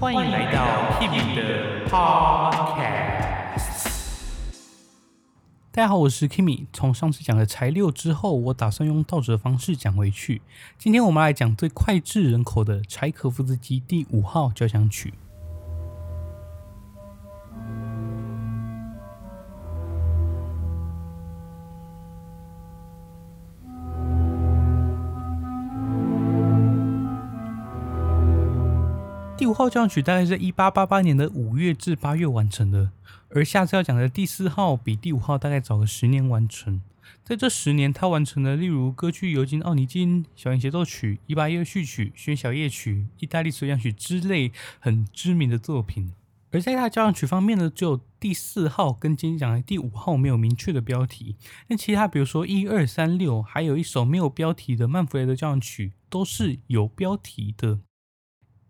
欢迎来到 Kimi 的 Podcast。大家好，我是 Kimi。从上次讲的柴六之后，我打算用倒着的方式讲回去。今天我们来讲最脍炙人口的柴可夫斯基第五号交响曲。号交响曲大概是在一八八八年的五月至八月完成的，而下次要讲的第四号比第五号大概早个十年完成。在这十年，他完成了例如歌剧《尤金·奥尼金》、小型协奏曲、一八一二序曲、弦小夜曲、意大利随想曲之类很知名的作品。而在他交响曲方面呢，只有第四号跟今天讲的第五号没有明确的标题，但其他比如说一二三六，还有一首没有标题的曼弗雷德交响曲都是有标题的。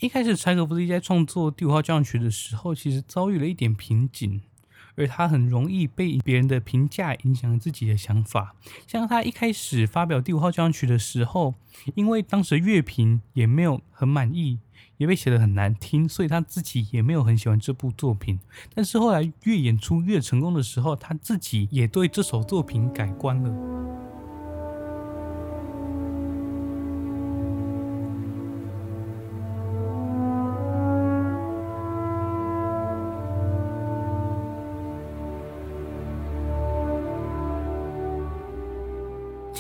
一开始，柴可夫斯基在创作第五号交响曲的时候，其实遭遇了一点瓶颈，而他很容易被别人的评价影响自己的想法。像他一开始发表第五号交响曲的时候，因为当时乐评也没有很满意，也被写得很难听，所以他自己也没有很喜欢这部作品。但是后来越演出越成功的时候，他自己也对这首作品改观了。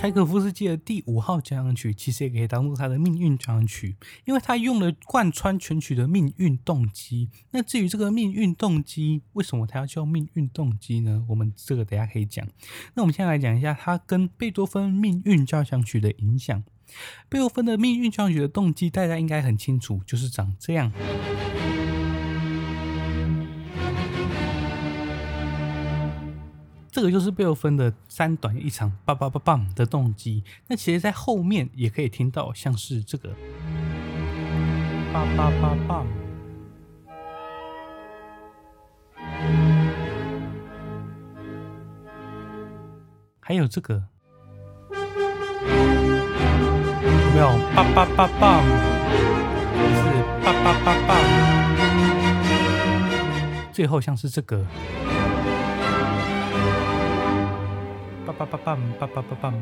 柴可夫斯基的第五号交响曲其实也可以当做他的命运交响曲，因为他用了贯穿全曲的命运动机。那至于这个命运动机，为什么他要叫命运动机呢？我们这个等下可以讲。那我们先来讲一下他跟贝多芬命运交响曲的影响。贝多芬的命运交响曲的动机，大家应该很清楚，就是长这样。这个就是贝多芬的三短一长，梆梆梆梆的动机。那其实，在后面也可以听到，像是这个，梆梆梆梆，还有这个，有没有？梆梆梆梆，是梆梆梆梆，最后像是这个。梆梆梆梆梆梆梆。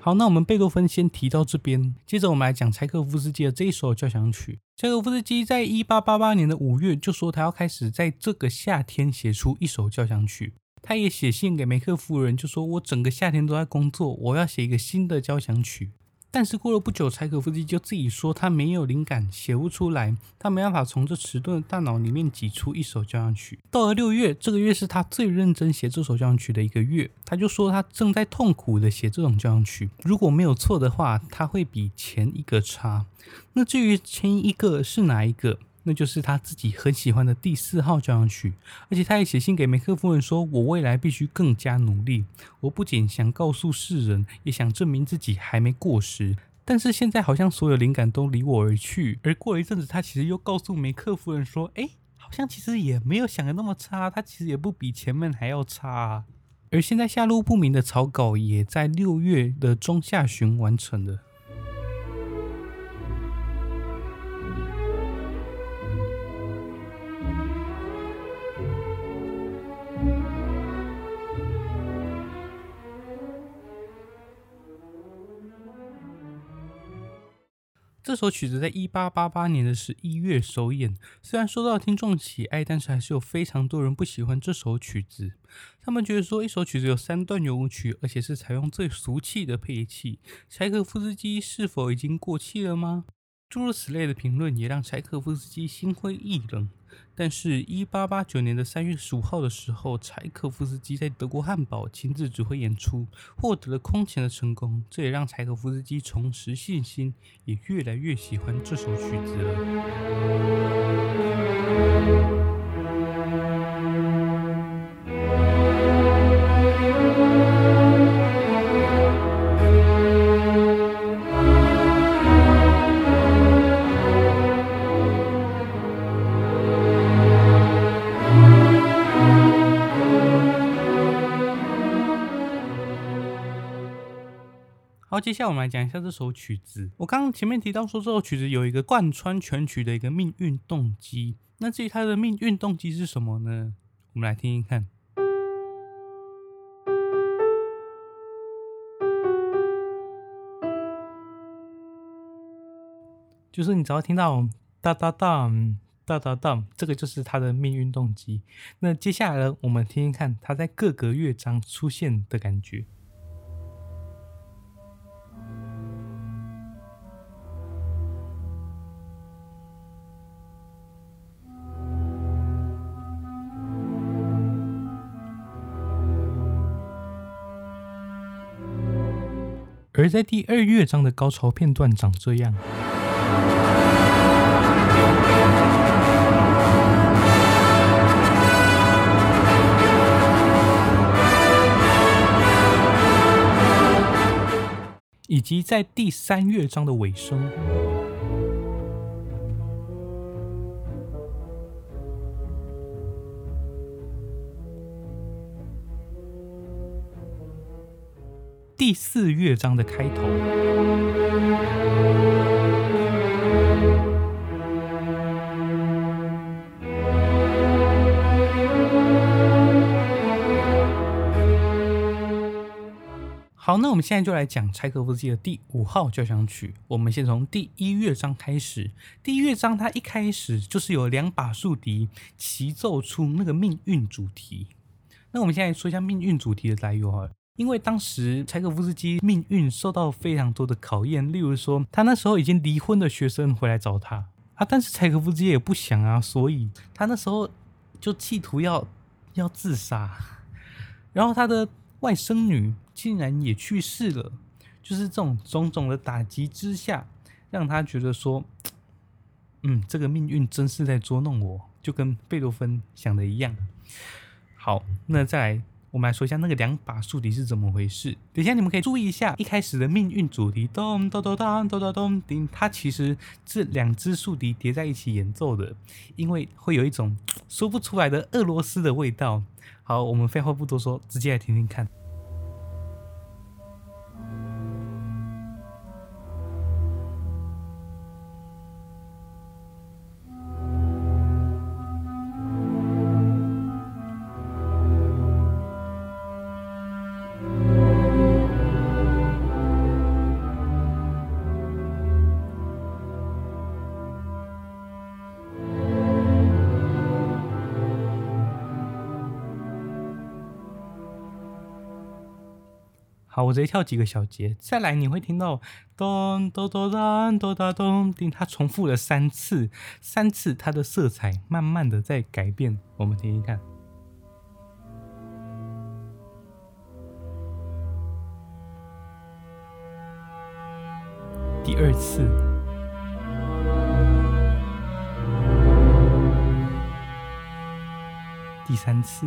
好，那我们贝多芬先提到这边，接着我们来讲柴可夫斯基的这一首交响曲。柴可夫斯基在一八八八年的五月就说他要开始在这个夏天写出一首交响曲。他也写信给梅克夫人，就说我整个夏天都在工作，我要写一个新的交响曲。但是过了不久，柴可夫斯基就自己说他没有灵感，写不出来，他没办法从这迟钝的大脑里面挤出一首交响曲。到了六月，这个月是他最认真写这首交响曲的一个月，他就说他正在痛苦的写这种交响曲，如果没有错的话，他会比前一个差。那至于前一个是哪一个？那就是他自己很喜欢的第四号交响曲，而且他也写信给梅克夫人说：“我未来必须更加努力。我不仅想告诉世人，也想证明自己还没过时。但是现在好像所有灵感都离我而去。”而过了一阵子，他其实又告诉梅克夫人说：“哎，好像其实也没有想的那么差，他其实也不比前面还要差。”而现在下落不明的草稿也在六月的中下旬完成了。这首曲子在一八八八年的十一月首演，虽然受到听众喜爱，但是还是有非常多人不喜欢这首曲子。他们觉得说，一首曲子有三段圆舞曲，而且是采用最俗气的配器，柴可夫斯基是否已经过气了吗？诸如此类的评论也让柴可夫斯基心灰意冷。但是一八八九年的三月十五号的时候柴可夫斯基在德国汉堡亲自指挥演出获得了空前的成功这也让柴可夫斯基重拾信心也越来越喜欢这首曲子了。好，接下来我们来讲一下这首曲子。我刚刚前面提到说，这首曲子有一个贯穿全曲的一个命运动机。那至于它的命运动机是什么呢？我们来听听看。就是你只要听到哒哒哒哒哒哒，这个就是它的命运动机。那接下来呢，我们听听看它在各个乐章出现的感觉。而在第二乐章的高潮片段长这样，以及在第三乐章的尾声。第四乐章的开头。好，那我们现在就来讲柴可夫斯基的第五号交响曲。我们先从第一乐章开始。第一乐章它一开始就是有两把竖笛齐奏出那个命运主题。那我们现在说一下命运主题的来由哈。因为当时柴可夫斯基命运受到非常多的考验，例如说他那时候已经离婚的学生回来找他啊，但是柴可夫斯基也不想啊，所以他那时候就企图要要自杀，然后他的外甥女竟然也去世了，就是这种种种的打击之下，让他觉得说，嗯，这个命运真是在捉弄我，就跟贝多芬想的一样。好，那再来。我们来说一下那个两把竖笛是怎么回事。等一下你们可以注意一下，一开始的命运主题咚咚咚咚咚咚咚，它其实是两只竖笛叠在一起演奏的，因为会有一种说不出来的俄罗斯的味道。好，我们废话不多说，直接来听听看。直接跳几个小节，再来你会听到咚咚咚咚咚哒咚叮，它重复了三次，三次它的色彩慢慢的在改变，我们听听看。第二次，第三次。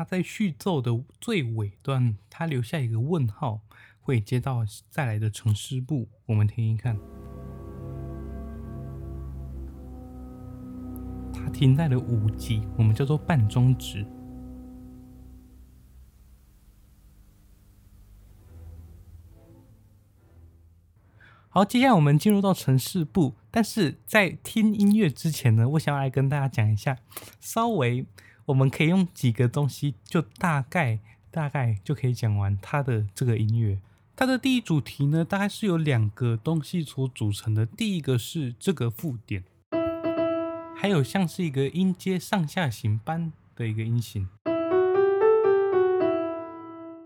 他在序奏的最尾端，他留下一个问号，会接到再来的城市部。我们听听看，他停在了五级，我们叫做半中指。好，接下来我们进入到城市部，但是在听音乐之前呢，我想要来跟大家讲一下，稍微。我们可以用几个东西，就大概大概就可以讲完它的这个音乐。它的第一主题呢，大概是由两个东西所组成的。第一个是这个附点，还有像是一个音阶上下行般的一个音型，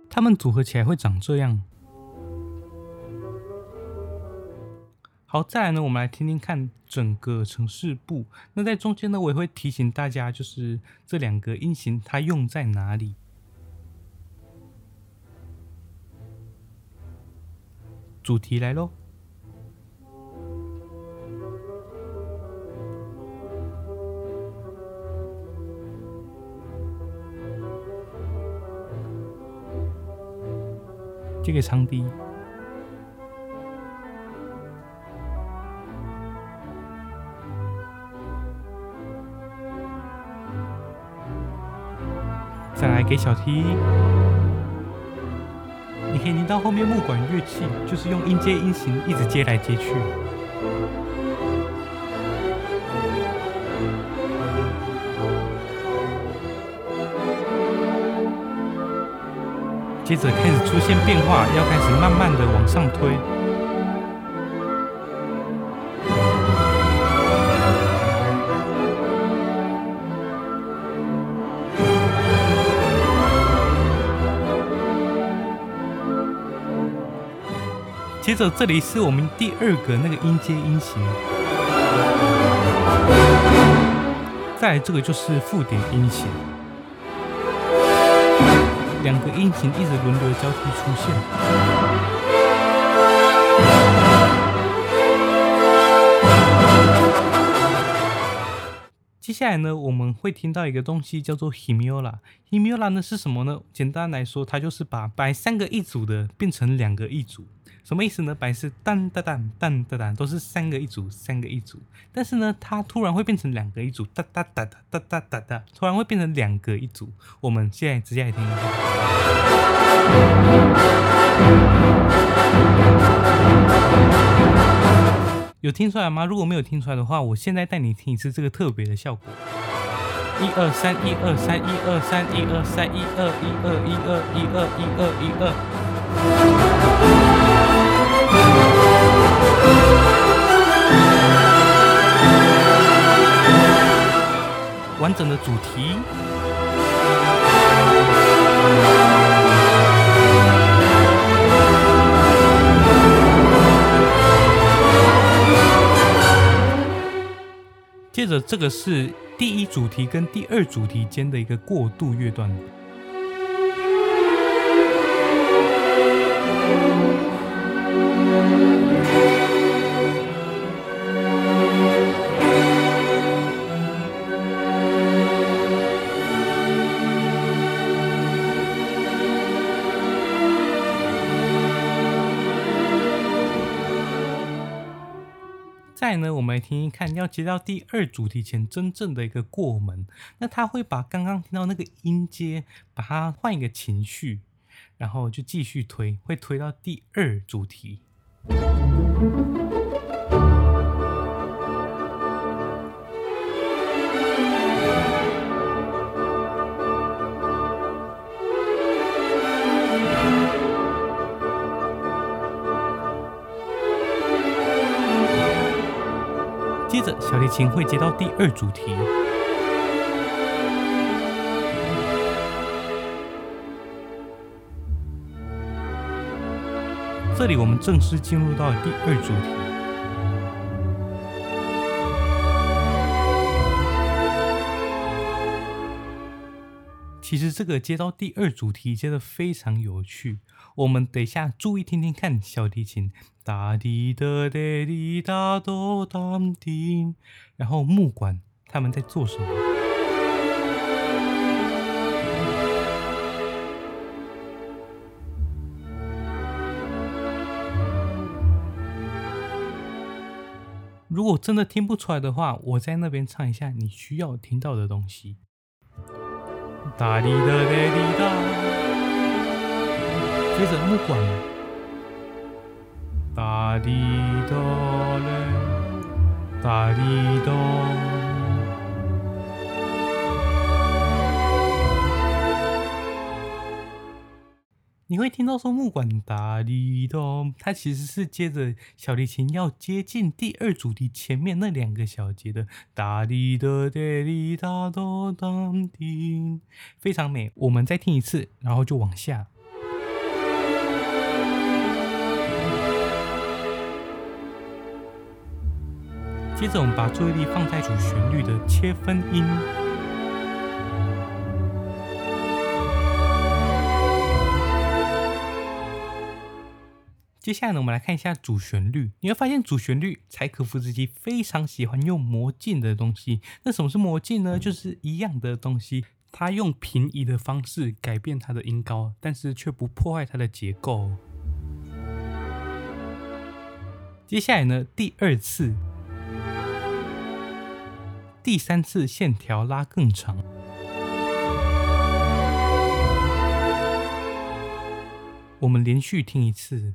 它们组合起来会长这样。好，再来呢，我们来听听看整个城市部。那在中间呢，我也会提醒大家，就是这两个音型它用在哪里。主题来喽，这个长笛。再来给小提，你可以听到后面木管乐器，就是用音阶音型一直接来接去。接着开始出现变化，要开始慢慢的往上推。接着这里是我们第二个那个音阶音型，再这个就是附点音型。两个音型一直轮流交替出现。接下来呢，我们会听到一个东西叫做 Himura。Himura 呢是什么呢？简单来说，它就是把摆三个一组的变成两个一组。什么意思呢？本来是当当当当当当，都是三个一组，三个一组。但是呢，它突然会变成两个一组，哒哒哒哒哒哒哒哒，突然会变成两个一组。我们现在直接来听一下。有听出来吗？如果没有听出来的话，我现在带你听一次这个特别的效果。一二三，一二三，一二三，一二三，一二一二一二一二一二一二。完整的主题。接着，这个是第一主题跟第二主题间的一个过渡乐段。在呢，我们来听一看，要接到第二主题前真正的一个过门，那他会把刚刚听到那个音阶，把它换一个情绪，然后就继续推，会推到第二主题。着，小提琴会接到第二主题。这里我们正式进入到第二主题。其实这个接到第二主题接的非常有趣，我们等一下注意听听看小提琴哒滴哒哒滴哒哆当滴，然后木管他们在做什么？如果真的听不出来的话，我在那边唱一下你需要听到的东西。哒滴哒哒滴哒，接着木管，哒滴哒嘞，哒滴哒。你会听到说木管哒滴咚，它其实是接着小提琴要接近第二主题前面那两个小节的哒滴哒哒滴哒哆当滴，非常美。我们再听一次，然后就往下。接着我们把注意力放在主旋律的切分音。接下来呢，我们来看一下主旋律。你会发现主旋律，柴可夫斯基非常喜欢用魔镜的东西。那什么是魔镜呢？就是一样的东西，他用平移的方式改变它的音高，但是却不破坏它的结构。接下来呢，第二次、第三次线条拉更长。我们连续听一次。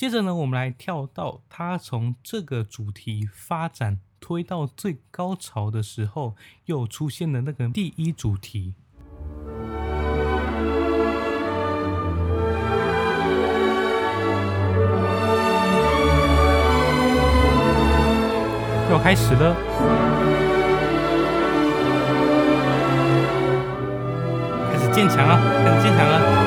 接着呢，我们来跳到它从这个主题发展推到最高潮的时候，又出现了那个第一主题，要开始了，开始建墙了，开始建墙了。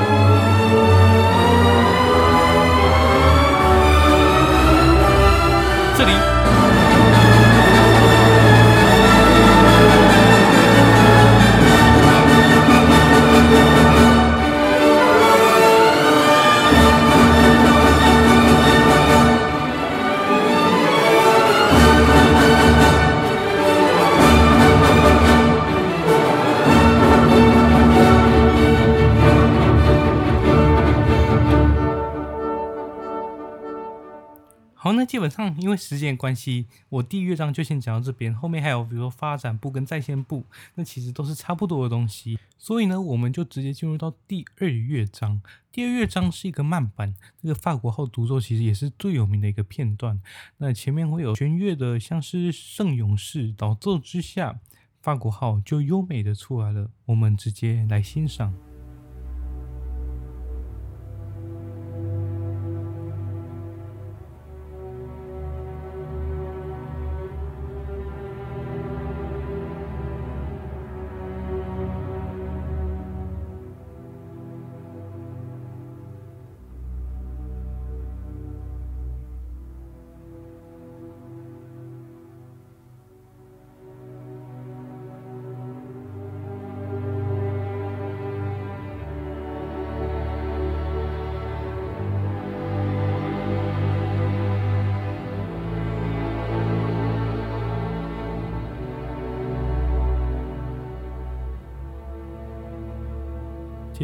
好，那基本上因为时间关系，我第一乐章就先讲到这边。后面还有比如说发展部跟再现部，那其实都是差不多的东西。所以呢，我们就直接进入到第二乐章。第二乐章是一个慢板，这个法国号独奏其实也是最有名的一个片段。那前面会有弦乐的，像是圣勇士导奏之下，法国号就优美的出来了。我们直接来欣赏。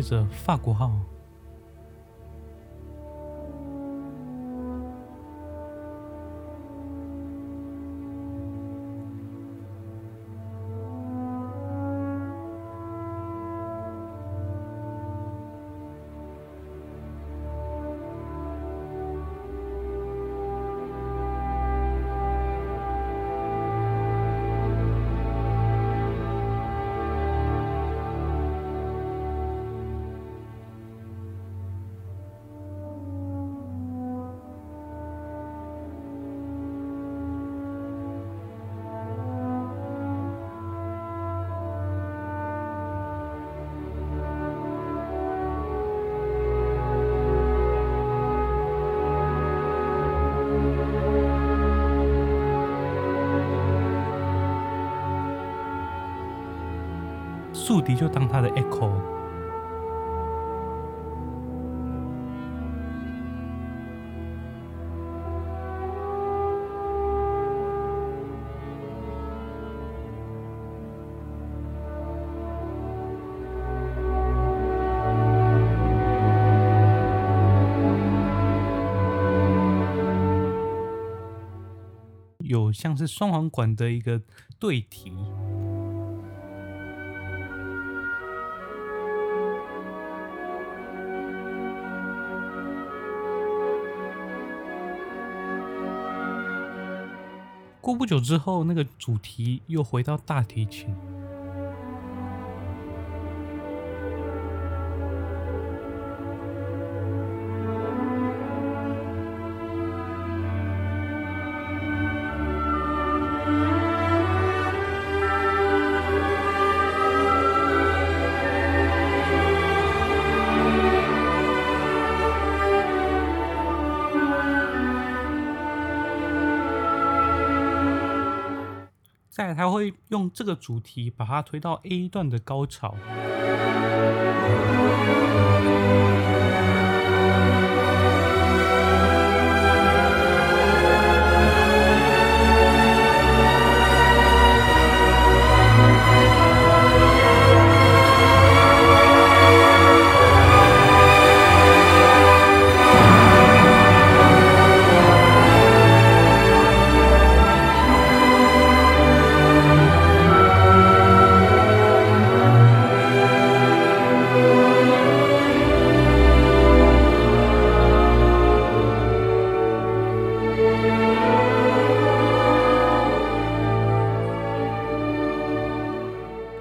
接着，法国号。竖笛就当它的 echo。有像是双簧管的一个对题。不久之后，那个主题又回到大提琴。再，他会用这个主题把它推到 A 段的高潮。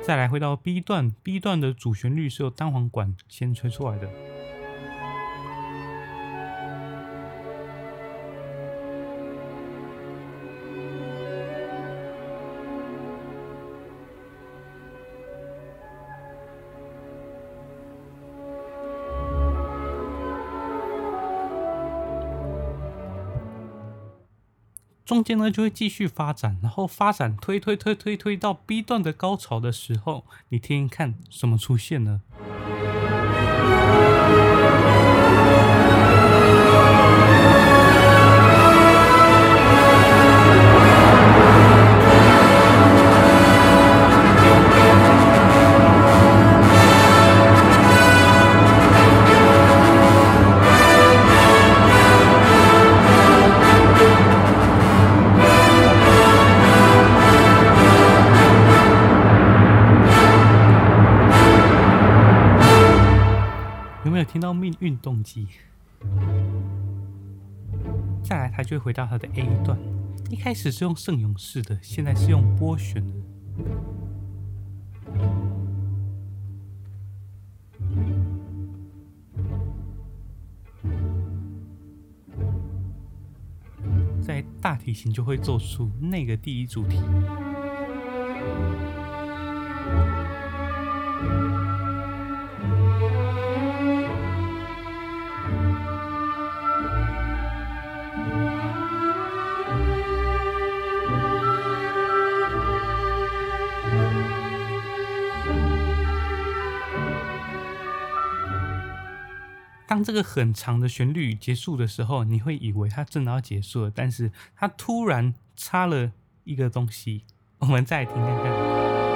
再来回到 B 段，B 段的主旋律是由单簧管先吹出来的。中间呢就会继续发展，然后发展推推推推推到 B 段的高潮的时候，你听听看什么出现了？没有听到命运动机，再来，他就会回到他的 A 段。一开始是用圣咏式的，现在是用波旋的。在大提琴就会奏出那个第一主题。当这个很长的旋律结束的时候，你会以为它真的要结束了，但是它突然插了一个东西，我们再来听看看。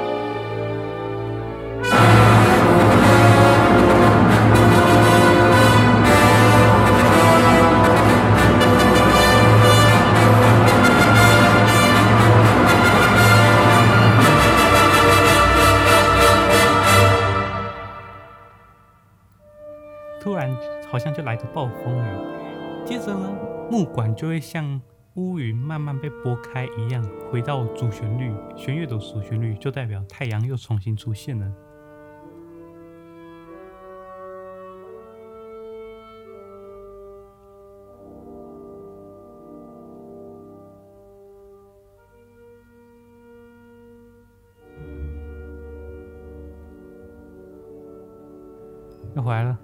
来个暴风雨，接着呢，木管就会像乌云慢慢被拨开一样，回到主旋律，弦乐的主旋律，就代表太阳又重新出现了。又回来了。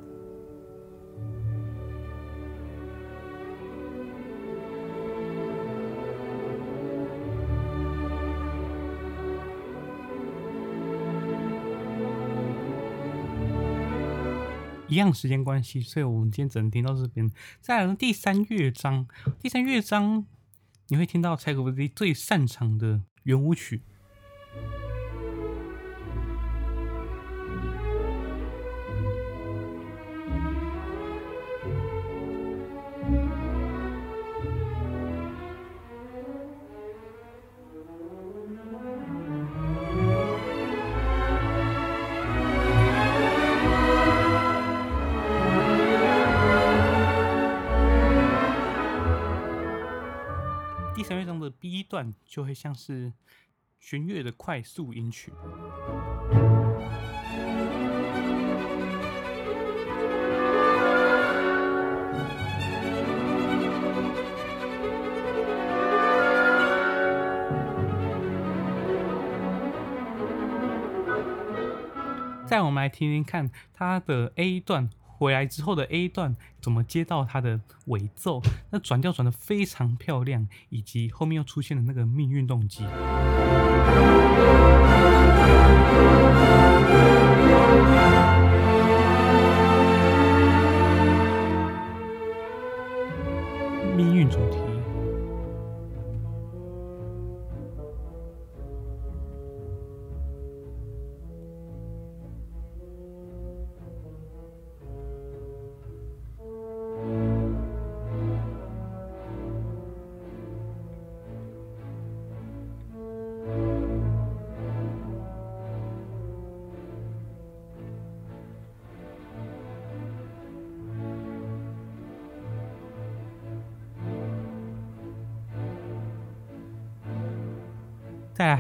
一样时间关系，所以我们今天只能听到这边。再来，第三乐章，第三乐章你会听到柴可夫斯基最擅长的圆舞曲。段就会像是弦乐的快速音曲。再我们来听听看它的 A 段。回来之后的 A 段怎么接到他的尾奏？那转调转的非常漂亮，以及后面又出现了那个命运动机。命运主题。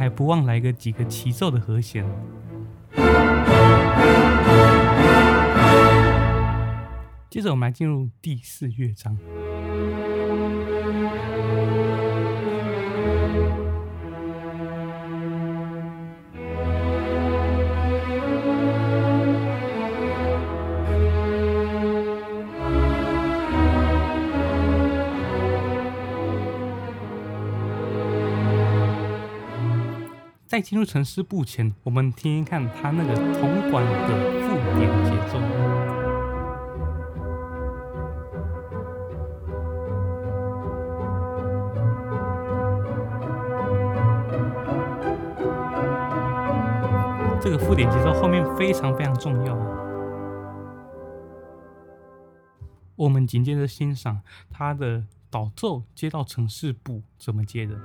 不忘来个几个齐奏的和弦。接着我们来进入第四乐章。在进入城市部前，我们听听看他那个铜管的附点节奏。这个附点节奏后面非常非常重要。我们紧接着欣赏他的导奏接到城市部怎么接的。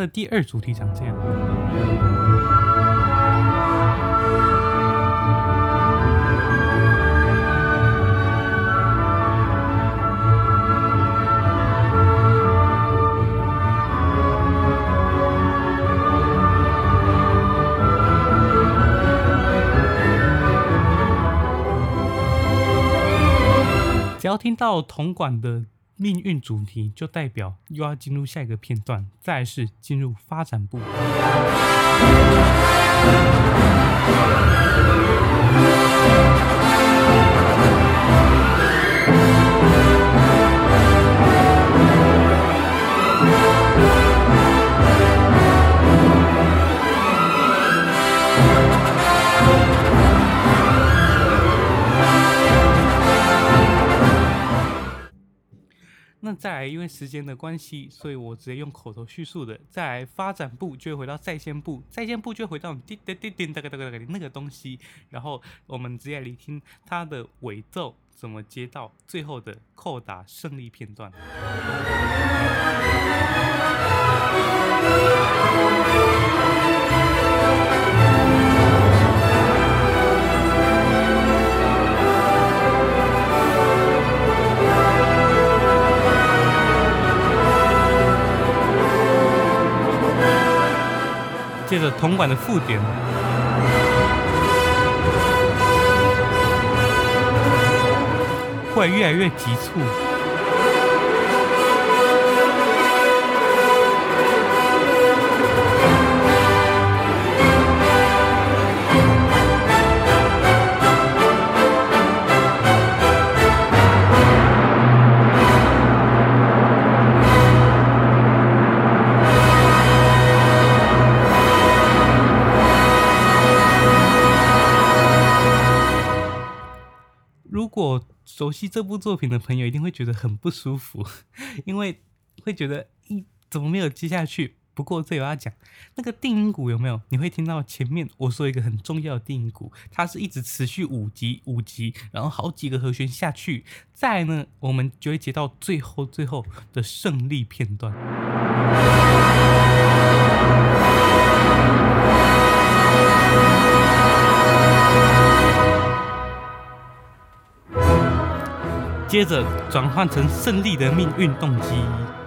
的第二主题长这样。只要听到铜管的。命运主题就代表又要进入下一个片段，再是进入发展部。时间的关系，所以我直接用口头叙述的。再来，发展部就会回到在线部，在线部就会回到滴滴滴滴那个东西。然后我们直接聆听它的尾奏怎么接到最后的扣打胜利片段。接着铜管的附点，会越来越急促。熟悉这部作品的朋友一定会觉得很不舒服，因为会觉得一怎么没有接下去？不过这有要讲，那个定音鼓有没有？你会听到前面我说一个很重要的定音鼓，它是一直持续五级五级，然后好几个和弦下去，再呢，我们就会接到最后最后的胜利片段。接着转换成胜利的命运动机。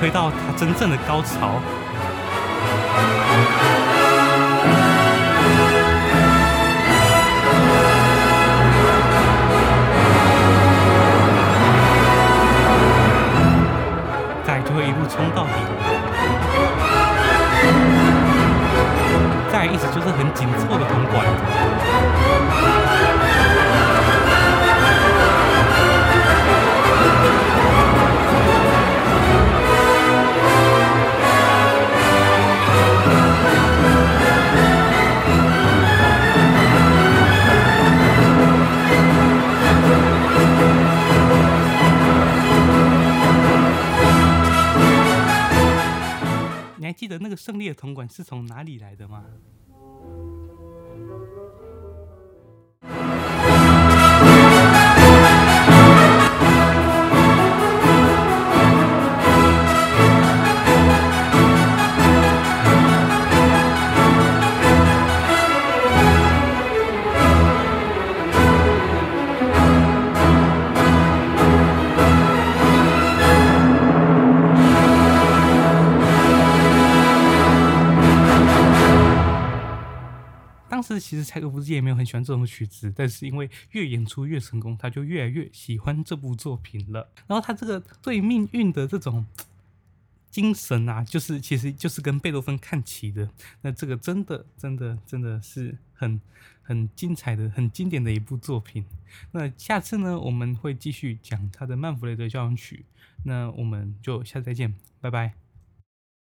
推到它真正的高潮。再来就会一路冲到底，再一直就是很紧凑的铜管。还记得那个胜利的铜管是从哪里来的吗？其实柴可夫斯基也没有很喜欢这种曲子，但是因为越演出越成功，他就越来越喜欢这部作品了。然后他这个对命运的这种精神啊，就是其实就是跟贝多芬看齐的。那这个真的真的真的是很很精彩的、很经典的一部作品。那下次呢，我们会继续讲他的曼弗雷德交响曲。那我们就下次再见，拜拜。